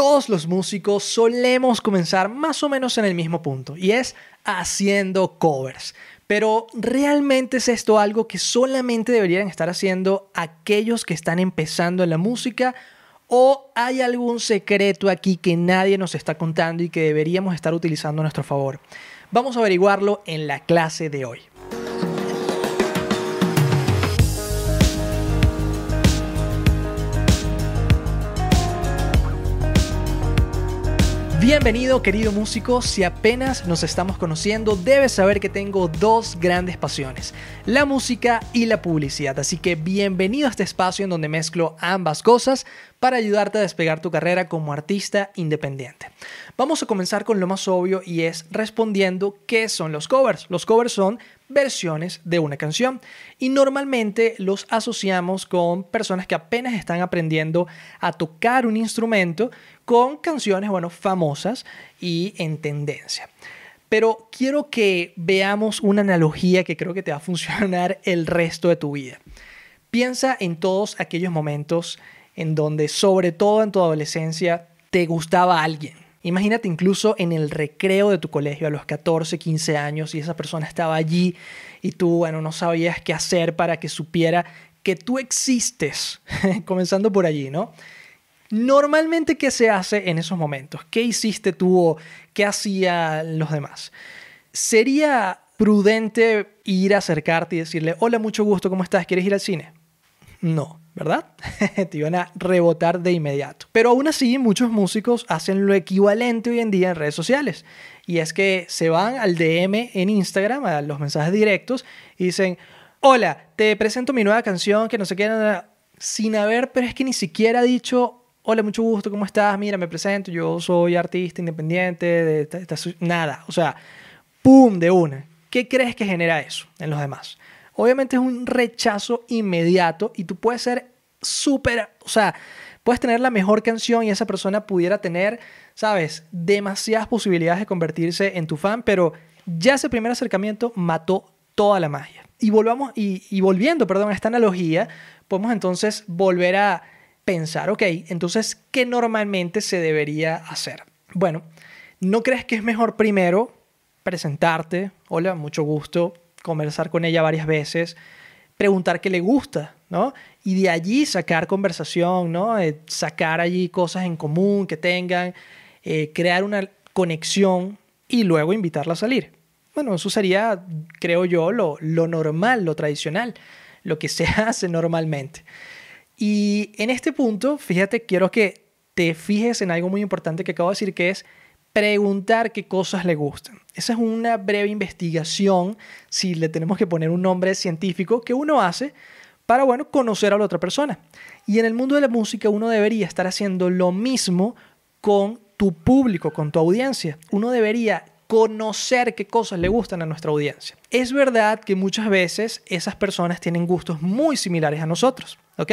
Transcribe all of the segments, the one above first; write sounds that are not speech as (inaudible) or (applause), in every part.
Todos los músicos solemos comenzar más o menos en el mismo punto y es haciendo covers. Pero ¿realmente es esto algo que solamente deberían estar haciendo aquellos que están empezando en la música? ¿O hay algún secreto aquí que nadie nos está contando y que deberíamos estar utilizando a nuestro favor? Vamos a averiguarlo en la clase de hoy. Bienvenido querido músico, si apenas nos estamos conociendo debes saber que tengo dos grandes pasiones, la música y la publicidad, así que bienvenido a este espacio en donde mezclo ambas cosas para ayudarte a despegar tu carrera como artista independiente. Vamos a comenzar con lo más obvio y es respondiendo qué son los covers. Los covers son versiones de una canción y normalmente los asociamos con personas que apenas están aprendiendo a tocar un instrumento con canciones, bueno, famosas y en tendencia. Pero quiero que veamos una analogía que creo que te va a funcionar el resto de tu vida. Piensa en todos aquellos momentos en donde, sobre todo en tu adolescencia, te gustaba alguien. Imagínate incluso en el recreo de tu colegio a los 14, 15 años y esa persona estaba allí y tú, bueno, no sabías qué hacer para que supiera que tú existes, (laughs) comenzando por allí, ¿no? Normalmente, ¿qué se hace en esos momentos? ¿Qué hiciste tú o qué hacían los demás? ¿Sería prudente ir a acercarte y decirle, hola, mucho gusto, ¿cómo estás? ¿Quieres ir al cine? No, ¿verdad? (laughs) Te iban a rebotar de inmediato. Pero aún así, muchos músicos hacen lo equivalente hoy en día en redes sociales. Y es que se van al DM en Instagram, a los mensajes directos, y dicen, hola, te presento mi nueva canción que no sé qué, sin haber, pero es que ni siquiera ha dicho, hola, mucho gusto, ¿cómo estás? Mira, me presento, yo soy artista independiente, de, nada, o sea, ¡pum! de una. ¿Qué crees que genera eso en los demás? Obviamente es un rechazo inmediato y tú puedes ser súper, o sea, puedes tener la mejor canción y esa persona pudiera tener, sabes, demasiadas posibilidades de convertirse en tu fan, pero ya ese primer acercamiento mató toda la magia. Y volvamos, y, volviendo, perdón, a esta analogía, podemos entonces volver a pensar, ok, entonces, ¿qué normalmente se debería hacer? Bueno, ¿no crees que es mejor primero presentarte? Hola, mucho gusto, conversar con ella varias veces, preguntar qué le gusta, ¿no? Y de allí sacar conversación, ¿no? Eh, sacar allí cosas en común que tengan, eh, crear una conexión y luego invitarla a salir. Bueno, eso sería, creo yo, lo, lo normal, lo tradicional, lo que se (laughs) hace normalmente. Y en este punto, fíjate, quiero que te fijes en algo muy importante que acabo de decir, que es preguntar qué cosas le gustan. Esa es una breve investigación, si le tenemos que poner un nombre científico, que uno hace para, bueno, conocer a la otra persona. Y en el mundo de la música uno debería estar haciendo lo mismo con tu público, con tu audiencia. Uno debería conocer qué cosas le gustan a nuestra audiencia. Es verdad que muchas veces esas personas tienen gustos muy similares a nosotros, ¿ok?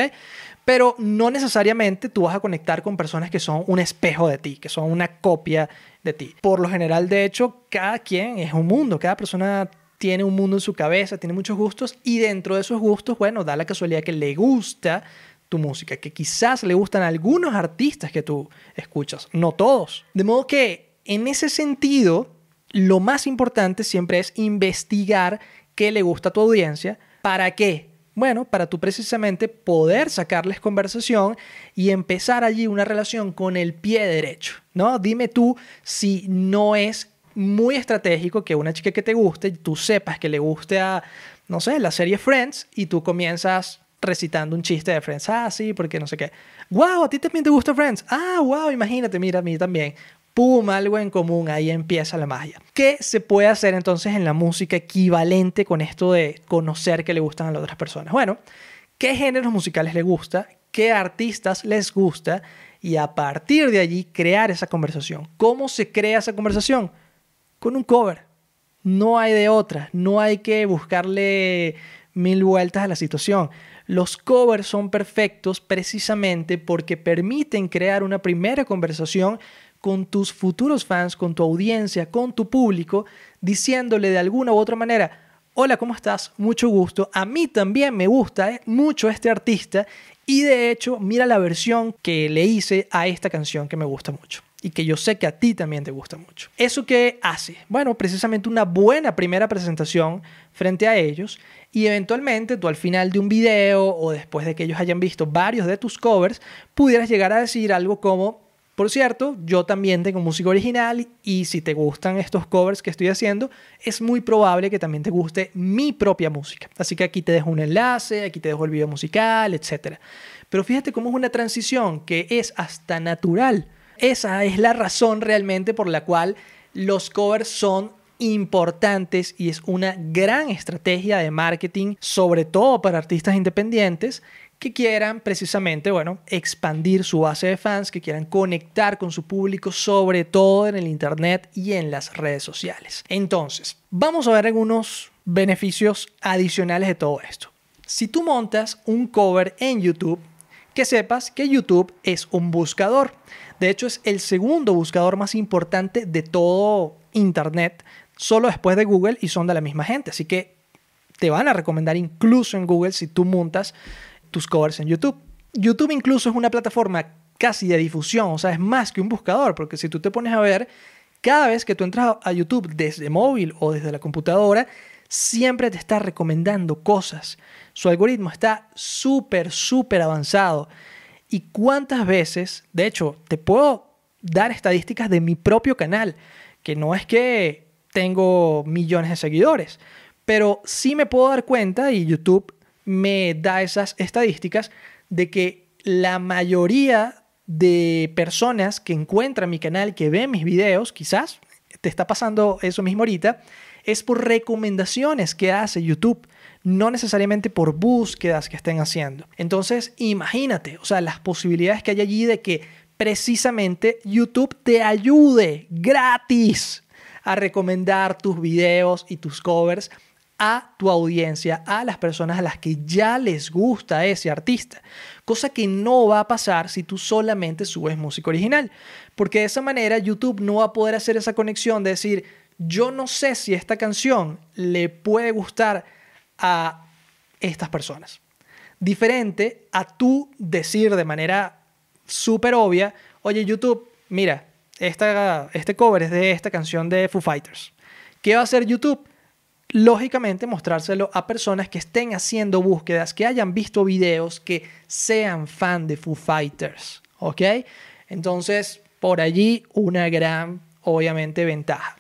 Pero no necesariamente tú vas a conectar con personas que son un espejo de ti, que son una copia de ti. Por lo general, de hecho, cada quien es un mundo, cada persona tiene un mundo en su cabeza, tiene muchos gustos y dentro de esos gustos, bueno, da la casualidad que le gusta tu música, que quizás le gustan algunos artistas que tú escuchas, no todos. De modo que en ese sentido, lo más importante siempre es investigar qué le gusta a tu audiencia. ¿Para qué? Bueno, para tú precisamente poder sacarles conversación y empezar allí una relación con el pie derecho, ¿no? Dime tú si no es muy estratégico que una chica que te guste, tú sepas que le guste a, no sé, la serie Friends y tú comienzas recitando un chiste de Friends. Ah, sí, porque no sé qué. Wow, a ti también te gusta Friends. Ah, wow, imagínate, mira, a mí también pum, algo en común, ahí empieza la magia. ¿Qué se puede hacer entonces en la música equivalente con esto de conocer que le gustan a las otras personas? Bueno, ¿qué géneros musicales le gusta? ¿Qué artistas les gusta? Y a partir de allí crear esa conversación. ¿Cómo se crea esa conversación? Con un cover. No hay de otra, no hay que buscarle mil vueltas a la situación. Los covers son perfectos precisamente porque permiten crear una primera conversación con tus futuros fans, con tu audiencia, con tu público, diciéndole de alguna u otra manera, hola, ¿cómo estás? Mucho gusto. A mí también me gusta eh, mucho este artista Y de hecho, mira la versión que le hice a esta canción que me gusta mucho y que yo sé que a ti también te gusta mucho. ¿Eso qué hace? Bueno, precisamente una buena primera presentación frente a ellos y eventualmente tú al final de un video o después de que ellos hayan visto varios de tus covers, pudieras llegar a decir algo como, por cierto, yo también tengo música original y si te gustan estos covers que estoy haciendo, es muy probable que también te guste mi propia música. Así que aquí te dejo un enlace, aquí te dejo el video musical, etc. Pero fíjate cómo es una transición que es hasta natural. Esa es la razón realmente por la cual los covers son importantes y es una gran estrategia de marketing, sobre todo para artistas independientes que quieran precisamente, bueno, expandir su base de fans, que quieran conectar con su público, sobre todo en el Internet y en las redes sociales. Entonces, vamos a ver algunos beneficios adicionales de todo esto. Si tú montas un cover en YouTube, que sepas que YouTube es un buscador. De hecho, es el segundo buscador más importante de todo Internet, solo después de Google y son de la misma gente. Así que te van a recomendar incluso en Google si tú montas tus covers en YouTube. YouTube incluso es una plataforma casi de difusión, o sea, es más que un buscador, porque si tú te pones a ver, cada vez que tú entras a YouTube desde móvil o desde la computadora, siempre te está recomendando cosas. Su algoritmo está súper, súper avanzado. ¿Y cuántas veces, de hecho, te puedo dar estadísticas de mi propio canal, que no es que tengo millones de seguidores, pero sí me puedo dar cuenta y YouTube me da esas estadísticas de que la mayoría de personas que encuentran mi canal, que ven mis videos, quizás te está pasando eso mismo ahorita, es por recomendaciones que hace YouTube, no necesariamente por búsquedas que estén haciendo. Entonces, imagínate, o sea, las posibilidades que hay allí de que precisamente YouTube te ayude gratis a recomendar tus videos y tus covers a tu audiencia, a las personas a las que ya les gusta ese artista. Cosa que no va a pasar si tú solamente subes música original. Porque de esa manera YouTube no va a poder hacer esa conexión de decir, yo no sé si esta canción le puede gustar a estas personas. Diferente a tú decir de manera súper obvia, oye YouTube, mira, esta, este cover es de esta canción de Foo Fighters. ¿Qué va a hacer YouTube? Lógicamente mostrárselo a personas que estén haciendo búsquedas, que hayan visto videos, que sean fan de Foo Fighters, ¿ok? Entonces, por allí una gran, obviamente, ventaja.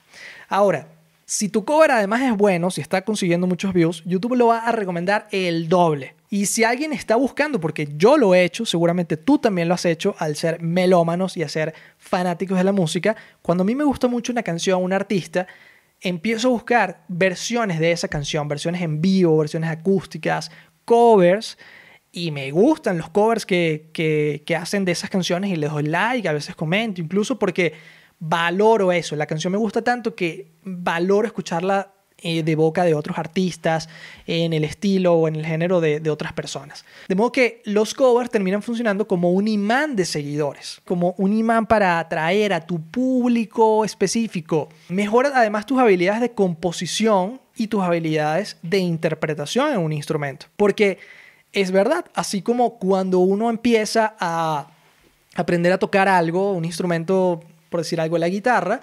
Ahora, si tu cover además es bueno, si está consiguiendo muchos views, YouTube lo va a recomendar el doble. Y si alguien está buscando, porque yo lo he hecho, seguramente tú también lo has hecho al ser melómanos y a ser fanáticos de la música, cuando a mí me gusta mucho una canción, un artista, empiezo a buscar versiones de esa canción, versiones en vivo, versiones acústicas, covers, y me gustan los covers que, que, hacen de esas canciones y les doy like, a veces comento, incluso porque valoro eso, la canción me gusta tanto que valoro escucharla eh, de boca de otros artistas, en el estilo o en el género de, otras personas. De modo que los covers terminan funcionando como un imán de seguidores, como un imán para atraer a tu público específico. Mejora además tus habilidades de composición y tus habilidades de interpretación en un instrumento. Porque es verdad, así como cuando uno empieza a aprender a tocar algo, un instrumento, por decir algo, la guitarra,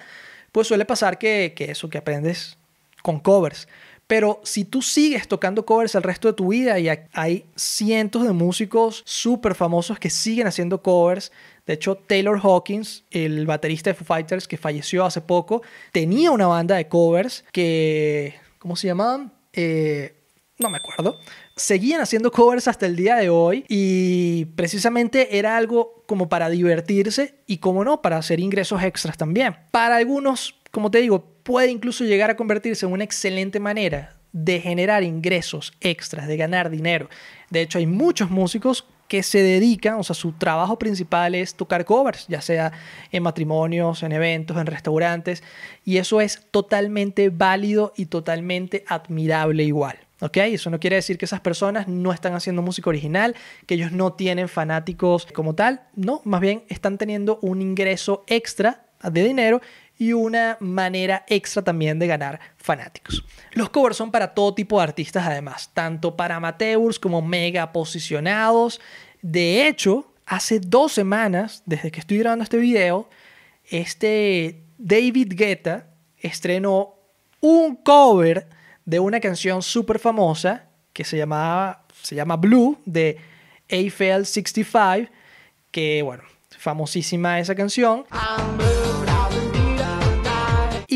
pues suele pasar que, que eso que aprendes con covers. Pero si tú sigues tocando covers el resto de tu vida y hay cientos de músicos súper famosos que siguen haciendo covers, de hecho Taylor Hawkins, el baterista de Foo Fighters que falleció hace poco, tenía una banda de covers que, ¿cómo se llamaban? Eh, no me acuerdo. Seguían haciendo covers hasta el día de hoy y precisamente era algo como para divertirse y como no, para hacer ingresos extras también. Para algunos, como te digo, puede incluso llegar a convertirse en una excelente manera de generar ingresos extras, de ganar dinero. De hecho, hay muchos músicos que se dedican, o sea, su trabajo principal es tocar covers, ya sea en matrimonios, en eventos, en restaurantes, y eso es totalmente válido y totalmente admirable igual. ¿Ok? Eso no quiere decir que esas personas no están haciendo música original, que ellos no tienen fanáticos como tal. No, más bien están teniendo un ingreso extra de dinero y una manera extra también de ganar fanáticos. Los covers son para todo tipo de artistas además, tanto para amateurs como mega posicionados. De hecho, hace dos semanas, desde que estoy grabando este video, este David Guetta estrenó un cover de una canción súper famosa que se, llamaba, se llama Blue de Eiffel 65, que bueno, famosísima esa canción.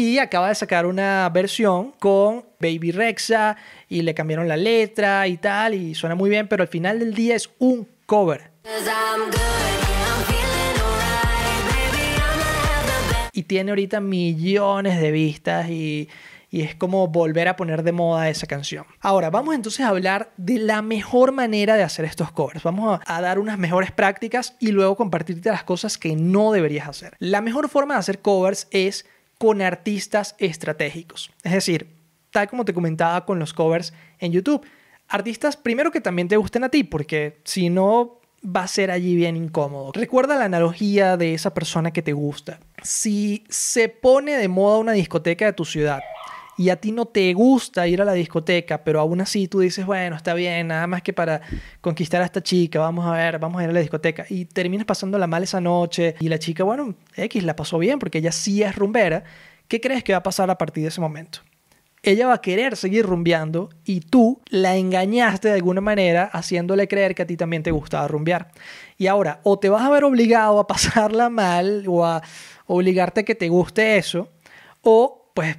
Y acaba de sacar una versión con Baby Rexa y le cambiaron la letra y tal, y suena muy bien, pero al final del día es un cover. Y tiene ahorita millones de vistas y, y es como volver a poner de moda esa canción. Ahora, vamos entonces a hablar de la mejor manera de hacer estos covers. Vamos a, a, dar unas mejores prácticas y luego compartirte las cosas que no deberías hacer. La mejor forma de hacer covers es con artistas estratégicos. Es decir, tal como te comentaba con los covers en YouTube. Artistas primero que también te gusten a ti, porque si no va a ser allí bien incómodo. Recuerda la analogía de esa persona que te gusta. Si se pone de moda una discoteca de tu ciudad y a ti no te gusta ir a la discoteca, pero aún así tú dices, bueno, está bien, nada más que para conquistar a esta chica, vamos a ver, vamos a ir a la discoteca, y terminas pasándola mal esa noche, y la chica, bueno, X la pasó bien porque ella sí es rumbera, ¿qué crees que va a pasar a partir de ese momento? ella va a querer seguir rumbeando y tú la engañaste de alguna manera haciéndole creer que a ti también te gustaba rumbear. Y ahora, o te vas a ver obligado a (laughs) pasarla mal o a obligarte a que te guste eso, o pues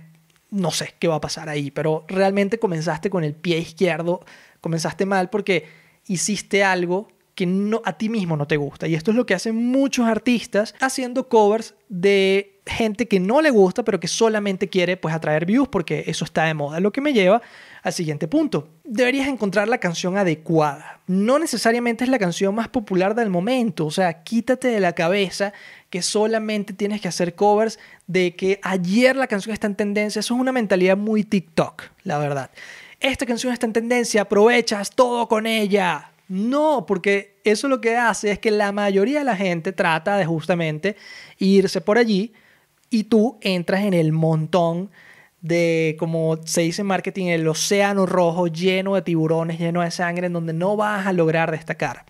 no sé qué va a pasar ahí, pero realmente comenzaste con el pie izquierdo, comenzaste mal porque hiciste algo que no, a ti mismo no te gusta. Y esto es lo que hacen muchos artistas haciendo covers de gente que no le gusta, pero que solamente quiere pues atraer views porque eso está de moda. Lo que me lleva al siguiente punto. Deberías encontrar la canción adecuada. No necesariamente es la canción más popular del momento. O sea, quítate de la cabeza que solamente tienes que hacer covers de que ayer la canción está en tendencia. Eso es una mentalidad muy TikTok, la verdad. Esta canción está en tendencia, aprovechas todo con ella. No, porque eso lo que hace es que la mayoría de la gente trata de justamente irse por allí y tú entras en el montón de, como se dice en marketing, el océano rojo lleno de tiburones, lleno de sangre, en donde no vas a lograr destacar.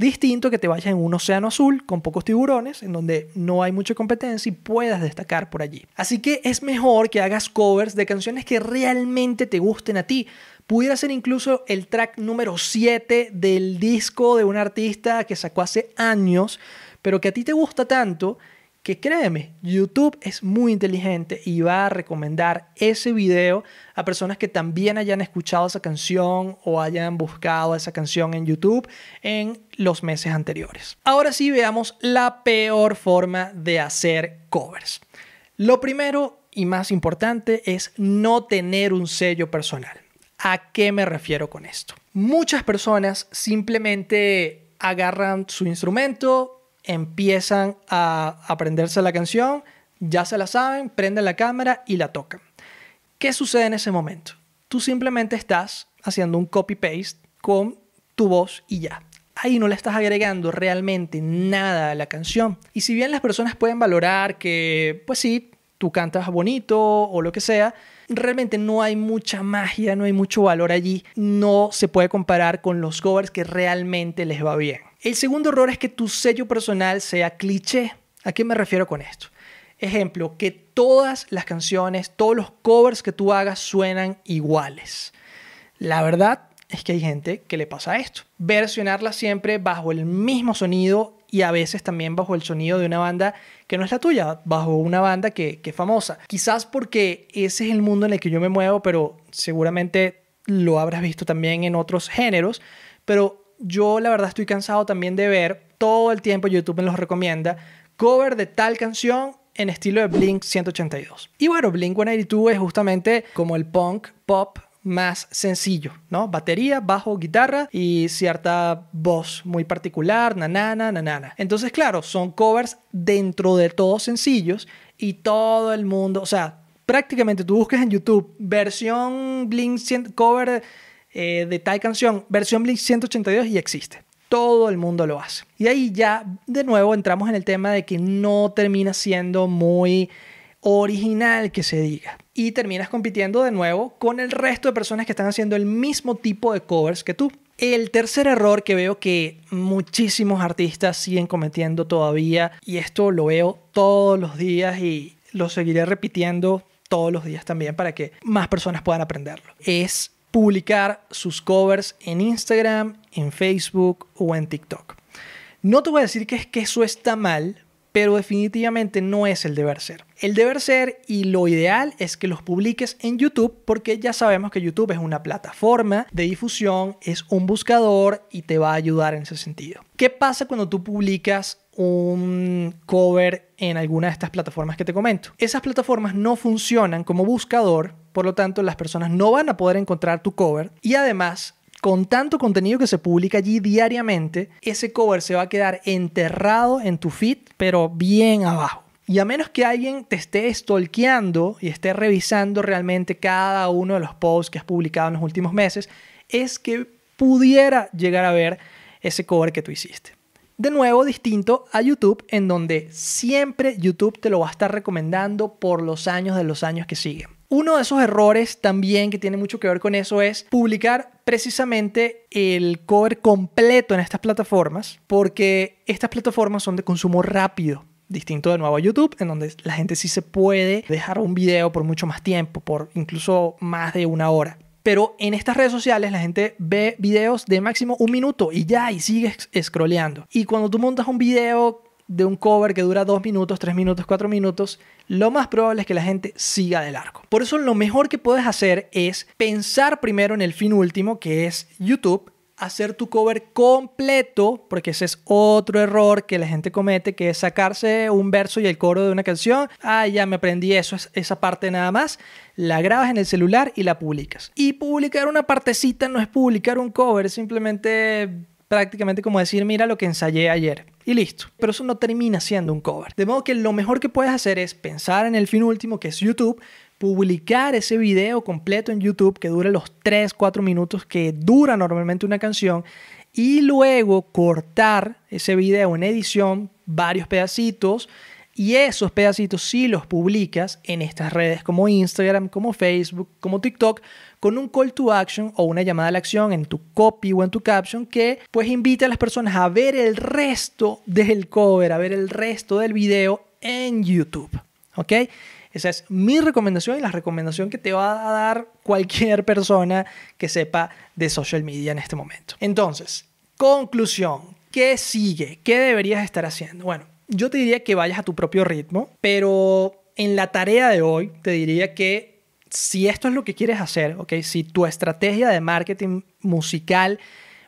Distinto que te vayas en un océano azul con pocos tiburones, en donde no hay mucha competencia y puedas destacar por allí. Así que es mejor que hagas covers de canciones que realmente te gusten a ti, Pudiera ser incluso el track número 7 del disco de un artista que sacó hace años, pero que a ti te gusta tanto que créeme, YouTube es muy inteligente y va a recomendar ese video a personas que también hayan escuchado esa canción o hayan buscado esa canción en YouTube en los meses anteriores. Ahora sí veamos la peor forma de hacer covers. Lo primero y más importante es no tener un sello personal. ¿A qué me refiero con esto? Muchas personas simplemente agarran su instrumento, empiezan a aprenderse la canción, ya se la saben, prenden la cámara y la tocan. ¿Qué sucede en ese momento? Tú simplemente estás haciendo un copy-paste con tu voz y ya. Ahí no le estás agregando realmente nada a la canción. Y si bien las personas pueden valorar que, pues sí, tú cantas bonito o lo que sea, realmente no hay mucha magia, no hay mucho valor allí. No se puede comparar con los covers que realmente les va bien. El segundo error es que tu sello personal sea cliché. ¿A qué me refiero con esto? Ejemplo, que todas las canciones, todos los covers que tú hagas suenan iguales. La verdad es que hay gente que le pasa esto. Versionarla siempre bajo el mismo sonido y a veces también bajo el sonido de una banda que no es la tuya, bajo una banda que, es famosa. Quizás porque ese es el mundo en el que yo me muevo, pero seguramente lo habrás visto también en otros géneros, pero yo la verdad estoy cansado también de ver todo el tiempo, YouTube me los recomienda, cover de tal canción en estilo de Blink 182. Y bueno, Blink 182 es justamente como el punk pop más sencillo, ¿no? Batería, bajo, guitarra y cierta voz muy particular, nanana, nanana. Entonces, claro, son covers dentro de todos sencillos y todo el mundo, o sea, prácticamente tú buscas en YouTube versión Blink cover eh, de tal canción, versión Blink 182 y existe. Todo el mundo lo hace. Y ahí ya de nuevo entramos en el tema de que no termina siendo muy original que se diga. Y terminas compitiendo de nuevo con el resto de personas que están haciendo el mismo tipo de covers que tú. El tercer error que veo que muchísimos artistas siguen cometiendo todavía, y esto lo veo todos los días y lo seguiré repitiendo todos los días también para que más personas puedan aprenderlo, es publicar sus covers en Instagram, en Facebook o en TikTok. No te voy a decir que, es que eso está mal, pero definitivamente no es el deber ser. El deber ser y lo ideal es que los publiques en YouTube porque ya sabemos que YouTube es una plataforma de difusión, es un buscador y te va a ayudar en ese sentido. ¿Qué pasa cuando tú publicas un cover en alguna de estas plataformas que te comento? Esas plataformas no funcionan como buscador, por lo tanto las personas no van a poder encontrar tu cover y además con tanto contenido que se publica allí diariamente, ese cover se va a quedar enterrado en tu feed, pero bien abajo. Y a menos que alguien te esté stalkeando y esté revisando realmente cada uno de los posts que has publicado en los últimos meses, es que pudiera llegar a ver ese cover que tú hiciste. De nuevo, distinto a YouTube, en donde siempre YouTube te lo va a estar recomendando por los años de los años que siguen. Uno de esos errores también que tiene mucho que ver con eso es publicar precisamente el cover completo en estas plataformas, porque estas plataformas son de consumo rápido. Distinto de nuevo a YouTube, en donde la gente sí se puede dejar un video por mucho más tiempo, por incluso más de una hora. Pero en estas redes sociales la gente ve videos de máximo un minuto y ya, y sigue scrolleando. Y cuando tú montas un video de un cover que dura dos minutos, tres minutos, cuatro minutos, lo más probable es que la gente siga del arco. Por eso lo mejor que puedes hacer es pensar primero en el fin último, que es YouTube, hacer tu cover completo, porque ese es otro error que la gente comete, que es sacarse un verso y el coro de una canción. Ah, ya me aprendí eso, esa parte nada más. La grabas en el celular y la publicas. Y publicar una partecita no es publicar un cover, simplemente prácticamente como decir, mira lo que ensayé ayer. Y listo. Pero eso no termina siendo un cover. De modo que lo mejor que puedes hacer es pensar en el fin último, que es YouTube, publicar ese video completo en YouTube que dure los 3, 4 minutos que dura normalmente una canción y luego cortar ese video en edición, varios pedacitos y esos pedacitos sí los publicas en estas redes como Instagram, como Facebook, como TikTok, con un call to action o una llamada a la acción en tu copy o en tu caption que pues invita a las personas a ver el resto del cover, a ver el resto del video en YouTube. ¿Ok? Esa es mi recomendación y la recomendación que te va a dar cualquier persona que sepa de social media en este momento. Entonces, conclusión, ¿qué sigue? ¿Qué deberías estar haciendo? Bueno, yo te diría que vayas a tu propio ritmo, pero en la tarea de hoy te diría que si esto es lo que quieres hacer, ¿ok? Si tu estrategia de marketing musical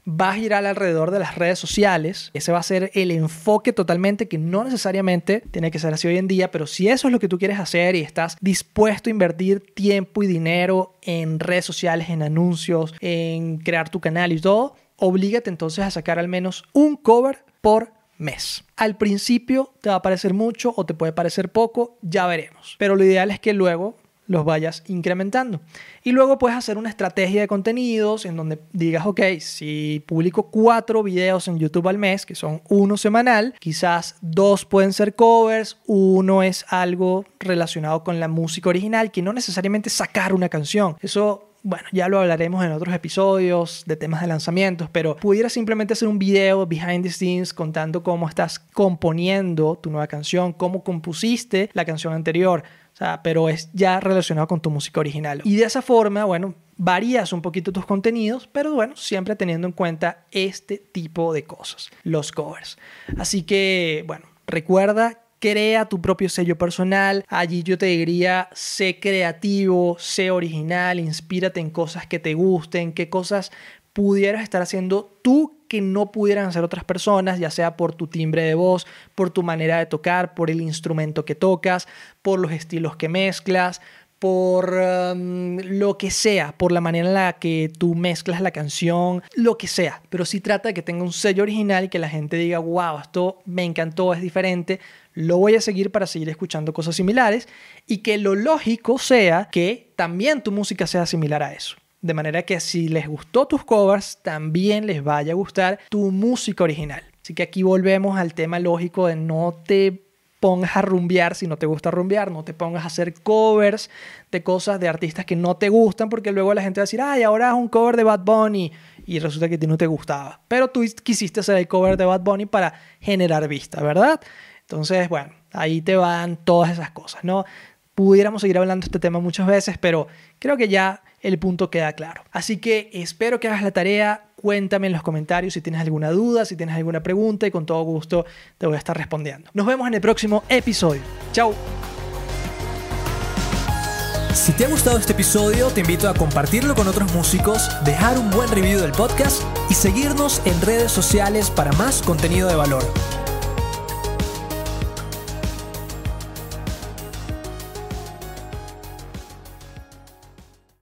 va a girar alrededor de las redes sociales. Ese va a ser el enfoque totalmente que no necesariamente tiene que ser así hoy en día, pero si eso es lo que tú quieres hacer y estás dispuesto a invertir tiempo y dinero en redes sociales, en anuncios, en crear tu canal y todo, oblígate entonces a sacar al menos un cover por mes. Al principio te va a parecer mucho o te puede parecer poco, ya veremos. Pero lo ideal es que luego los vayas incrementando. Y luego puedes hacer una estrategia de contenidos en donde digas, ok, si publico cuatro videos en YouTube al mes, que son uno semanal, quizás dos pueden ser covers, uno es algo relacionado con la música original, que no necesariamente sacar una canción. Eso bueno, ya lo hablaremos en otros episodios de temas de lanzamientos, pero pudiera simplemente hacer un video behind the scenes contando cómo estás componiendo tu nueva canción, cómo compusiste la canción anterior, pero es ya relacionado con tu música original. Y de esa forma, bueno, varías un poquito tus contenidos, pero bueno, siempre teniendo en cuenta este tipo de cosas, los covers. Así que, bueno, recuerda crea tu propio sello personal. Allí yo te diría, sé creativo, sé original, inspírate en cosas que te gusten, qué cosas pudieras estar haciendo tú que no pudieran hacer otras personas, ya sea por tu timbre de voz, por tu manera de tocar, por el instrumento que tocas, por los estilos que mezclas, por um, lo que sea, por la manera en la que tú mezclas la canción, lo que sea. Pero sí trata de que tenga un sello original y que la gente diga, wow, esto me encantó, es diferente, lo voy a seguir para seguir escuchando cosas similares y que lo lógico sea que también tu música sea similar a eso. De manera que si les gustó tus covers, también les vaya a gustar tu música original. Así que aquí volvemos al tema lógico de no te pongas a rumbear si no te gusta rumbear, no te pongas a hacer covers de cosas de artistas que no te gustan, porque luego la gente va a decir, ay, ahora es un cover de Bad Bunny y resulta que a ti no te gustaba. Pero tú quisiste hacer el cover de Bad Bunny para generar vista, ¿verdad? Entonces, bueno, ahí te van todas esas cosas, ¿no? Pudiéramos seguir hablando de este tema muchas veces, pero creo que ya el punto queda claro. Así que espero que hagas la tarea, cuéntame en los comentarios si tienes alguna duda, si tienes alguna pregunta y con todo gusto te voy a estar respondiendo. Nos vemos en el próximo episodio. Chao. Si te ha gustado este episodio, te invito a compartirlo con otros músicos, dejar un buen review del podcast y seguirnos en redes sociales para más contenido de valor.